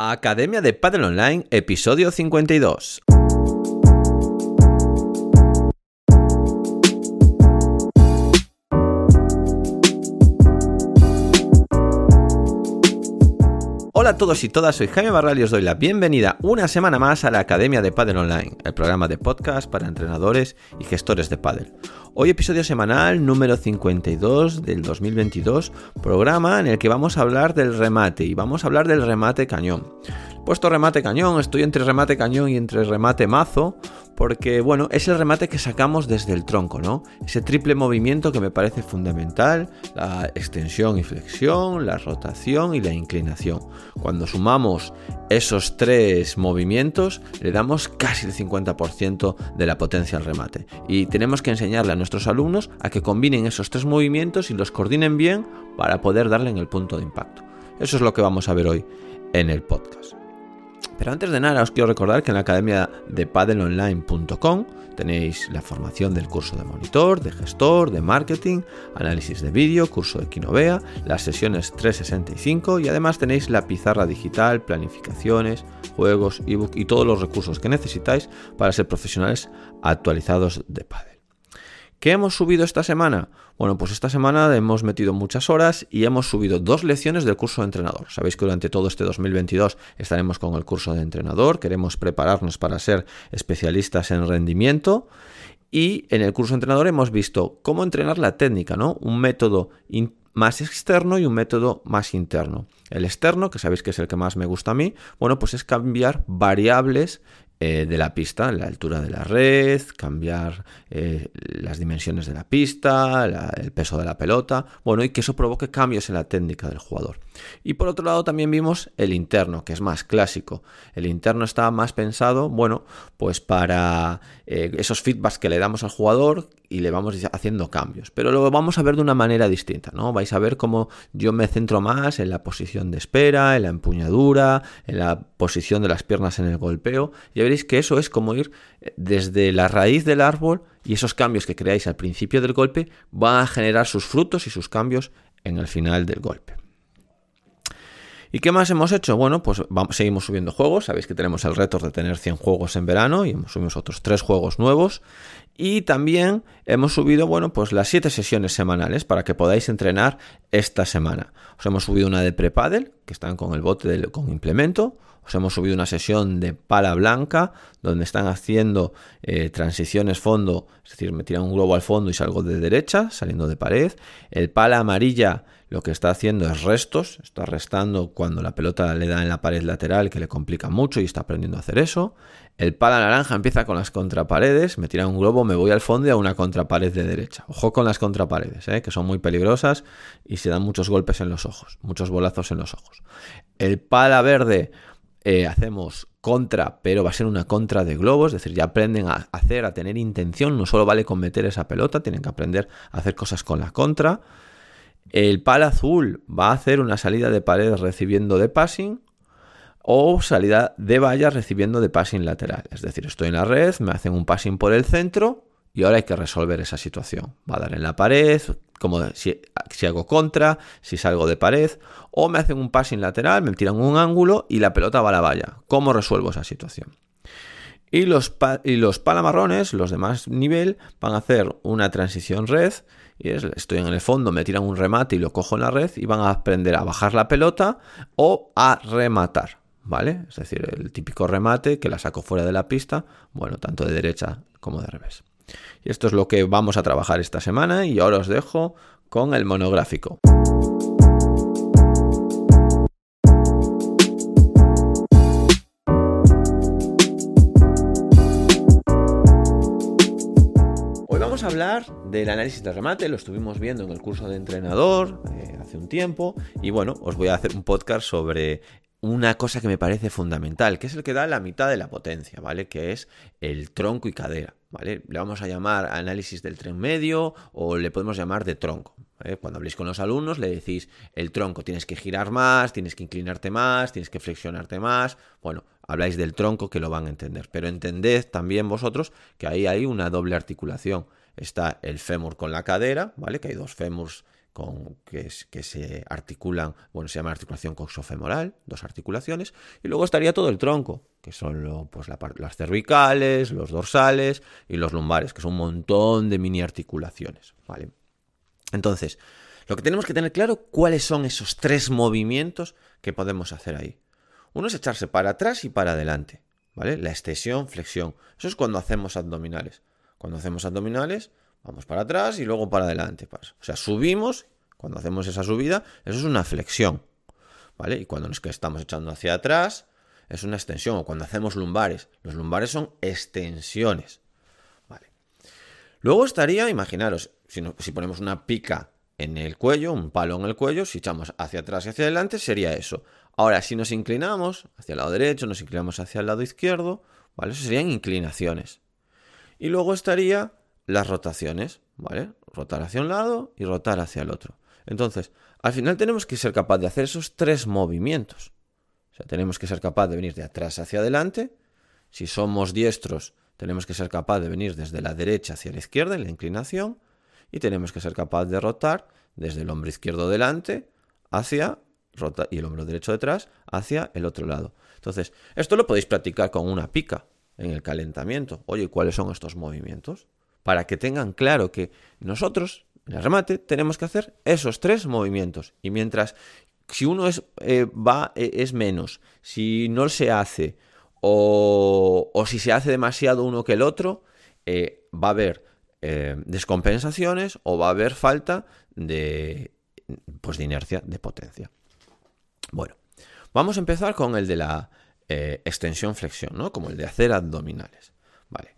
Academia de Padel Online, episodio 52. Hola a todos y todas, soy Jaime Barral y os doy la bienvenida una semana más a la Academia de Padel Online, el programa de podcast para entrenadores y gestores de pádel. Hoy episodio semanal número 52 del 2022, programa en el que vamos a hablar del remate y vamos a hablar del remate cañón. Puesto remate cañón, estoy entre remate cañón y entre remate mazo, porque bueno, es el remate que sacamos desde el tronco, ¿no? Ese triple movimiento que me parece fundamental, la extensión y flexión, la rotación y la inclinación. Cuando sumamos esos tres movimientos, le damos casi el 50% de la potencia al remate. Y tenemos que enseñarle a nuestros alumnos a que combinen esos tres movimientos y los coordinen bien para poder darle en el punto de impacto. Eso es lo que vamos a ver hoy en el podcast. Pero antes de nada os quiero recordar que en la academia de padelonline.com tenéis la formación del curso de monitor, de gestor, de marketing, análisis de vídeo, curso de Quinovea, las sesiones 365 y además tenéis la pizarra digital, planificaciones, juegos, ebook y todos los recursos que necesitáis para ser profesionales actualizados de Padel. ¿Qué hemos subido esta semana? Bueno, pues esta semana hemos metido muchas horas y hemos subido dos lecciones del curso de entrenador. Sabéis que durante todo este 2022 estaremos con el curso de entrenador, queremos prepararnos para ser especialistas en rendimiento y en el curso de entrenador hemos visto cómo entrenar la técnica, ¿no? Un método más externo y un método más interno. El externo, que sabéis que es el que más me gusta a mí, bueno, pues es cambiar variables eh, de la pista, la altura de la red, cambiar eh, las dimensiones de la pista, el peso de la pelota, bueno, y que eso provoque cambios en la técnica del jugador. Y por otro lado también vimos el interno, que es más clásico. El interno está más pensado, bueno, pues para eh, esos feedbacks que le damos al jugador y le vamos haciendo cambios. Pero lo vamos a ver de una manera distinta, ¿no? Vais a ver cómo yo me centro más en la posición de espera, en la empuñadura, en la posición de las piernas en el golpeo. Y veréis que eso es como ir eh, desde la raíz del árbol y esos cambios que creáis al principio del golpe van a generar sus frutos y sus cambios en el final del golpe. ¿Y qué más hemos hecho? Bueno, pues seguimos subiendo juegos. Sabéis que tenemos el reto de tener 100 juegos en verano y hemos subido otros 3 juegos nuevos. Y también hemos subido, bueno, pues las 7 sesiones semanales para que podáis entrenar esta semana. Os hemos subido una de prepadel, que están con el bote con implemento. Os hemos subido una sesión de pala blanca, donde están haciendo eh, transiciones fondo, es decir, me tiran un globo al fondo y salgo de derecha, saliendo de pared. El pala amarilla lo que está haciendo es restos, está restando cuando la pelota le da en la pared lateral que le complica mucho y está aprendiendo a hacer eso. El pala naranja empieza con las contraparedes, me tira un globo, me voy al fondo y a una contrapared de derecha. Ojo con las contraparedes, ¿eh? que son muy peligrosas y se dan muchos golpes en los ojos, muchos bolazos en los ojos. El pala verde eh, hacemos contra, pero va a ser una contra de globos, es decir, ya aprenden a hacer, a tener intención, no solo vale con meter esa pelota, tienen que aprender a hacer cosas con la contra. El pal azul va a hacer una salida de pared recibiendo de passing o salida de valla recibiendo de passing lateral. Es decir, estoy en la red, me hacen un passing por el centro y ahora hay que resolver esa situación. Va a dar en la pared, como si, hago contra, si salgo de pared, o me hacen un passing lateral, me tiran un ángulo y la pelota va a la valla. ¿Cómo resuelvo esa situación? Y los, y los palamarrones, los de más nivel, van a hacer una transición red y estoy en el fondo, me tiran un remate y lo cojo en la red y van a aprender a bajar la pelota o a rematar, ¿vale? Es decir, el típico remate que la saco fuera de la pista, bueno, tanto de derecha como de revés. Y esto es lo que vamos a trabajar esta semana y ahora os dejo con el monográfico. Hablar del análisis de remate, lo estuvimos viendo en el curso de entrenador eh, hace un tiempo y bueno, os voy a hacer un podcast sobre una cosa que me parece fundamental, que es el que da la mitad de la potencia, ¿vale? Que es el tronco y cadera, ¿vale? Le vamos a llamar análisis del tren medio o le podemos llamar de tronco. Cuando habléis con los alumnos le decís el tronco, tienes que girar más, tienes que inclinarte más, tienes que flexionarte más. Bueno, habláis del tronco que lo van a entender, pero entended también vosotros que ahí hay una doble articulación está el fémur con la cadera, ¿vale? Que hay dos fémurs con, que, se articulan, bueno, se llama articulación coxofemoral, dos articulaciones, y luego estaría todo el tronco, que son pues las cervicales, los dorsales y los lumbares, que son un montón de mini articulaciones, ¿vale? Entonces, lo que tenemos que tener claro, cuáles son esos tres movimientos que podemos hacer ahí. Uno es echarse para atrás y para adelante, ¿vale? La extensión, flexión. Eso es cuando hacemos abdominales. Cuando hacemos abdominales, vamos para atrás y luego para adelante. O sea, subimos, cuando hacemos esa subida, eso es una flexión, ¿vale? Y cuando nos estamos echando hacia atrás, es una extensión. O cuando hacemos lumbares, los lumbares son extensiones, ¿vale? Luego estaría, imaginaros, si, si ponemos una pica en el cuello, un palo en el cuello, si echamos hacia atrás y hacia adelante, sería eso. Ahora, si nos inclinamos hacia el lado derecho, nos inclinamos hacia el lado izquierdo, ¿vale? Eso serían inclinaciones. Y luego estaría las rotaciones, ¿vale? Rotar hacia un lado y rotar hacia el otro. Entonces, al final tenemos que ser capaz de hacer esos tres movimientos. O sea, tenemos que ser capaz de venir de atrás hacia adelante. Si somos diestros, tenemos que ser capaz de venir desde la derecha hacia la izquierda en la inclinación y tenemos que ser capaz de rotar desde el hombro izquierdo delante hacia y el hombro derecho detrás hacia el otro lado. Entonces, esto lo podéis practicar con una pica en el calentamiento. Oye, ¿cuáles son estos movimientos? Para que tengan claro que nosotros, en el remate, tenemos que hacer esos tres movimientos. Y mientras, si uno es, eh, va, eh, es menos, si no se hace, o, o, si se hace demasiado uno que el otro, eh, va a haber descompensaciones o va a haber falta de, pues de inercia, de potencia. Bueno, vamos a empezar con el de la eh, extensión-flexión, ¿no? Como el de hacer abdominales. Vale.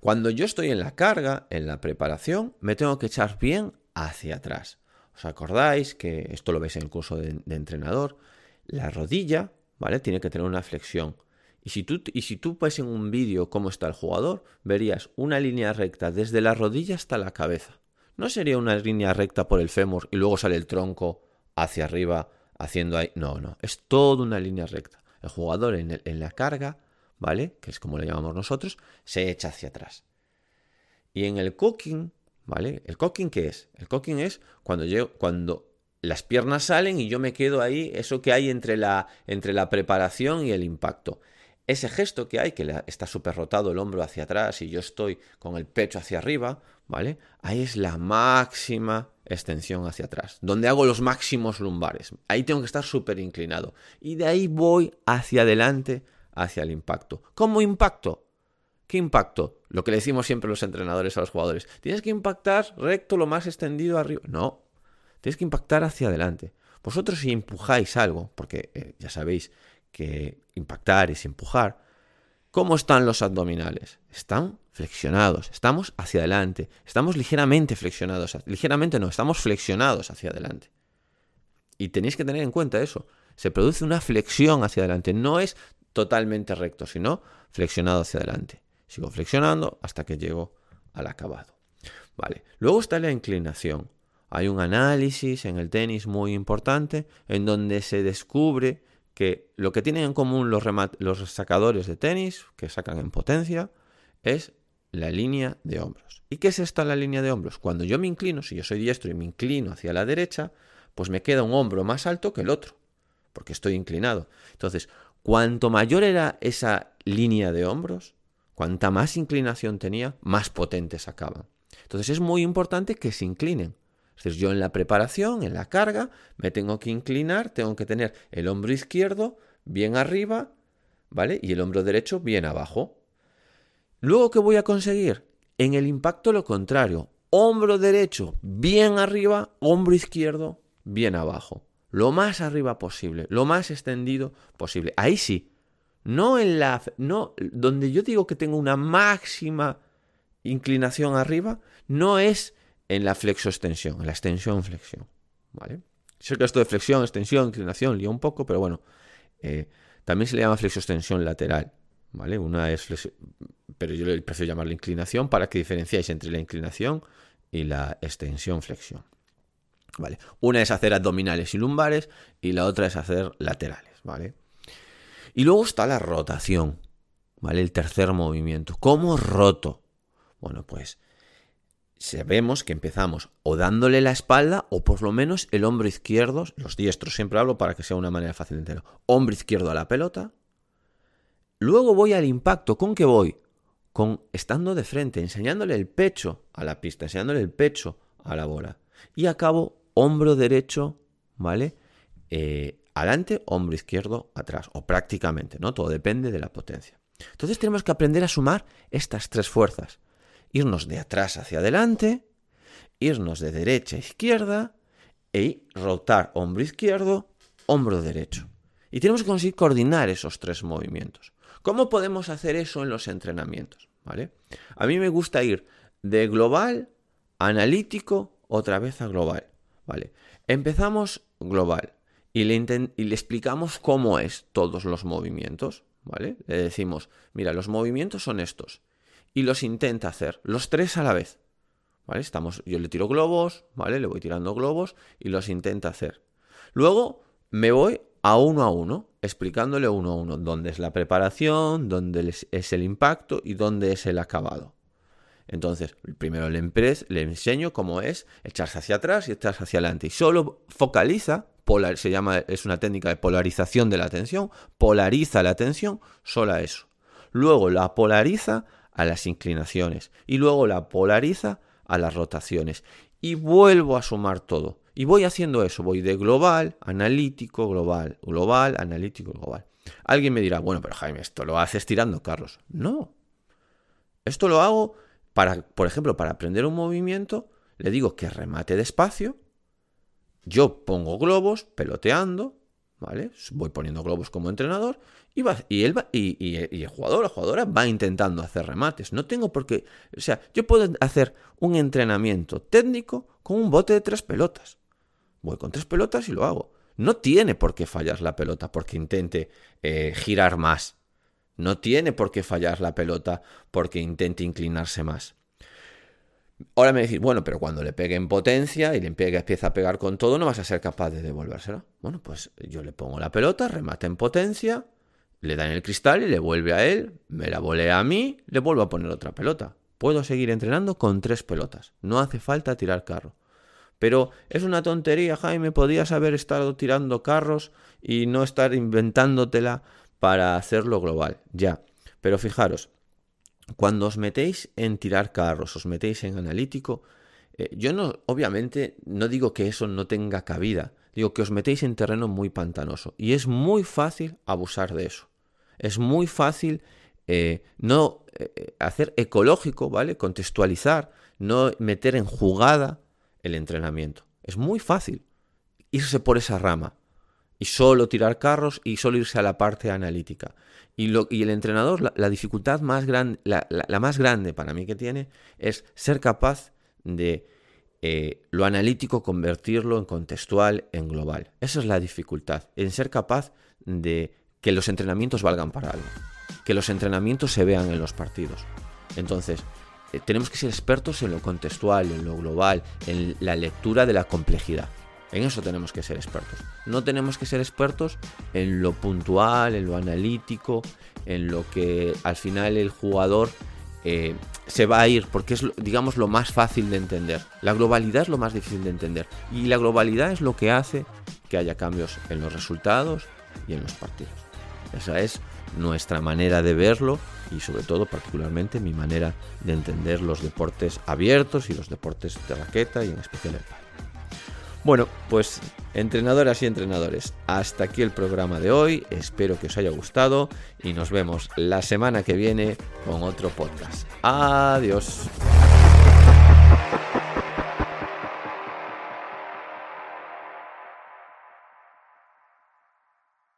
Cuando yo estoy en la carga, en la preparación, me tengo que echar bien hacia atrás. ¿Os acordáis que esto lo veis en el curso de, de entrenador? La rodilla, ¿vale? Tiene que tener una flexión y si tú, y si tú ves en un vídeo cómo está el jugador, verías una línea recta desde la rodilla hasta la cabeza. No sería una línea recta por el fémur y luego sale el tronco hacia arriba haciendo ahí. No, no, es toda una línea recta. El jugador en, la carga, ¿vale? Que es como le llamamos nosotros, se echa hacia atrás. Y en el cooking, ¿vale? ¿El cooking qué es? El cooking es cuando, yo, cuando las piernas salen y yo me quedo ahí, eso que hay entre la, entre la preparación y el impacto ese gesto que hay, que está súper rotado el hombro hacia atrás y yo estoy con el pecho hacia arriba, ¿vale? Ahí es la máxima extensión hacia atrás, donde hago los máximos lumbares. Ahí tengo que estar súper inclinado. Y de ahí voy hacia adelante, hacia el impacto. ¿Cómo impacto? ¿Qué impacto? Lo que le decimos siempre los entrenadores a los jugadores. Tienes que impactar recto, lo más extendido arriba. No, tienes que impactar hacia adelante. Vosotros si empujáis algo, porque eh, ya sabéis que impactar es empujar. ¿Cómo están los abdominales? Están flexionados, estamos hacia adelante, estamos ligeramente flexionados, ligeramente no, estamos flexionados hacia adelante. Y tenéis que tener en cuenta eso, se produce una flexión hacia adelante, no es totalmente recto, sino flexionado hacia adelante. Sigo flexionando hasta que llego al acabado. Vale, luego está la inclinación. Hay un análisis en el tenis muy importante en donde se descubre que lo que tienen en común los, los sacadores de tenis, que sacan en potencia, es la línea de hombros. ¿Y qué es esta la línea de hombros? Cuando yo me inclino, si yo soy diestro y me inclino hacia la derecha, pues me queda un hombro más alto que el otro, porque estoy inclinado. Entonces, cuanto mayor era esa línea de hombros, cuanta más inclinación tenía, más potentes sacaban. Entonces es muy importante que se inclinen. Entonces yo en la preparación, en la carga, me tengo que inclinar, tengo que tener el hombro izquierdo bien arriba, ¿vale? Y el hombro derecho bien abajo. Luego, ¿qué voy a conseguir? En el impacto lo contrario. Hombro derecho bien arriba, hombro izquierdo bien abajo. Lo más arriba posible, lo más extendido posible. Ahí sí. No en la no donde yo digo que tengo una máxima inclinación arriba, no es en la flexo-extensión, en la extensión-flexión. ¿Vale? Sé que esto de flexión, extensión, inclinación lía un poco, pero bueno, eh, también se le llama flexo-extensión lateral. ¿Vale? Una es pero yo prefiero llamarla inclinación para que diferenciáis entre la inclinación y la extensión-flexión. ¿Vale? Una es hacer abdominales y lumbares y la otra es hacer laterales, ¿vale? Y luego está la rotación, ¿vale? El tercer movimiento. ¿Cómo roto? Bueno, pues sabemos que empezamos o dándole la espalda o por lo menos el hombro izquierdo, los diestros siempre hablo para que sea una manera fácil de entender, hombro izquierdo a la pelota. Luego voy al impacto, ¿con qué voy? Con estando de frente, enseñándole el pecho a la pista, enseñándole el pecho a la bola. Y acabo hombro derecho, ¿vale? Eh, adelante, hombro izquierdo atrás, o prácticamente, ¿no? Todo depende de la potencia. Entonces tenemos que aprender a sumar estas tres fuerzas irnos de atrás hacia adelante, irnos de derecha a izquierda e rotar hombro izquierdo, hombro derecho. Y tenemos que conseguir coordinar esos tres movimientos. ¿Cómo podemos hacer eso en los entrenamientos? ¿Vale? A mí me gusta ir de global analítico otra vez a global. ¿Vale? Empezamos global y le, y le explicamos cómo es todos los movimientos. ¿Vale? Le decimos, mira, los movimientos son estos y los intenta hacer, los tres a la vez. ¿Vale? Estamos, yo le tiro globos, ¿vale? Le voy tirando globos y los intenta hacer. Luego me voy a uno a uno, explicándole uno a uno dónde es la preparación, dónde es el impacto y dónde es el acabado. Entonces, primero le, le enseño cómo es echarse hacia atrás y echarse hacia adelante. Y solo focaliza, se llama, es una técnica de polarización de la atención, polariza la atención solo a eso. Luego la polariza a las inclinaciones y luego la polariza a las rotaciones y vuelvo a sumar todo. Y voy haciendo eso, voy de global, analítico, global, global, analítico, global. Alguien me dirá, bueno, pero Jaime, esto lo haces tirando carros. No. Esto lo hago para, por ejemplo, para aprender un movimiento, le digo que remate despacio, yo pongo globos peloteando, ¿vale? Voy poniendo globos como entrenador y, y, él y, el jugador o la jugadora va intentando hacer remates. No tengo por qué. O sea, yo puedo hacer un entrenamiento técnico con un bote de tres pelotas. Voy con tres pelotas y lo hago. No tiene por qué fallar la pelota porque intente eh, girar más. No tiene por qué fallar la pelota porque intente inclinarse más. Ahora me decís, bueno, pero cuando le pegue en potencia y le empieza a pegar con todo, no vas a ser capaz de devolvérsela. Bueno, pues yo le pongo la pelota, remate en potencia, le dan el cristal y le vuelve a él, me la volea a mí, le vuelvo a poner otra pelota. Puedo seguir entrenando con tres pelotas. No hace falta tirar carro. Pero es una tontería, Jaime. Podías haber estado tirando carros y no estar inventándotela para hacerlo global. Ya. Pero fijaros, cuando os metéis en tirar carros, os metéis en analítico, eh, yo no, obviamente, no digo que eso no tenga cabida. Digo que os metéis en terreno muy pantanoso. Y es muy fácil abusar de eso es muy fácil eh, no eh, hacer ecológico, ¿vale? Contextualizar, no meter en jugada el entrenamiento. Es muy fácil irse por esa rama y solo tirar carros y solo irse a la parte analítica. Y, lo, el entrenador, la, dificultad más grande, la, más grande para mí que tiene es ser capaz de eh, lo analítico convertirlo en contextual, en global. Esa es la dificultad, en ser capaz de que los entrenamientos valgan para algo, que los entrenamientos se vean en los partidos. Entonces, eh, tenemos que ser expertos en lo contextual, en lo global, en la lectura de la complejidad. En eso tenemos que ser expertos. No tenemos que ser expertos en lo puntual, en lo analítico, en lo que al final el jugador eh, se va a ir, porque es, digamos, lo más fácil de entender. La globalidad es lo más difícil de entender. Y la globalidad es lo que hace que haya cambios en los resultados y en los partidos. Esa es nuestra manera de verlo y sobre todo particularmente mi manera de entender los deportes abiertos y los deportes de raqueta y en especial el pádel. Bueno, pues entrenadoras y entrenadores, hasta aquí el programa de hoy, espero que os haya gustado y nos vemos la semana que viene con otro podcast. Adiós.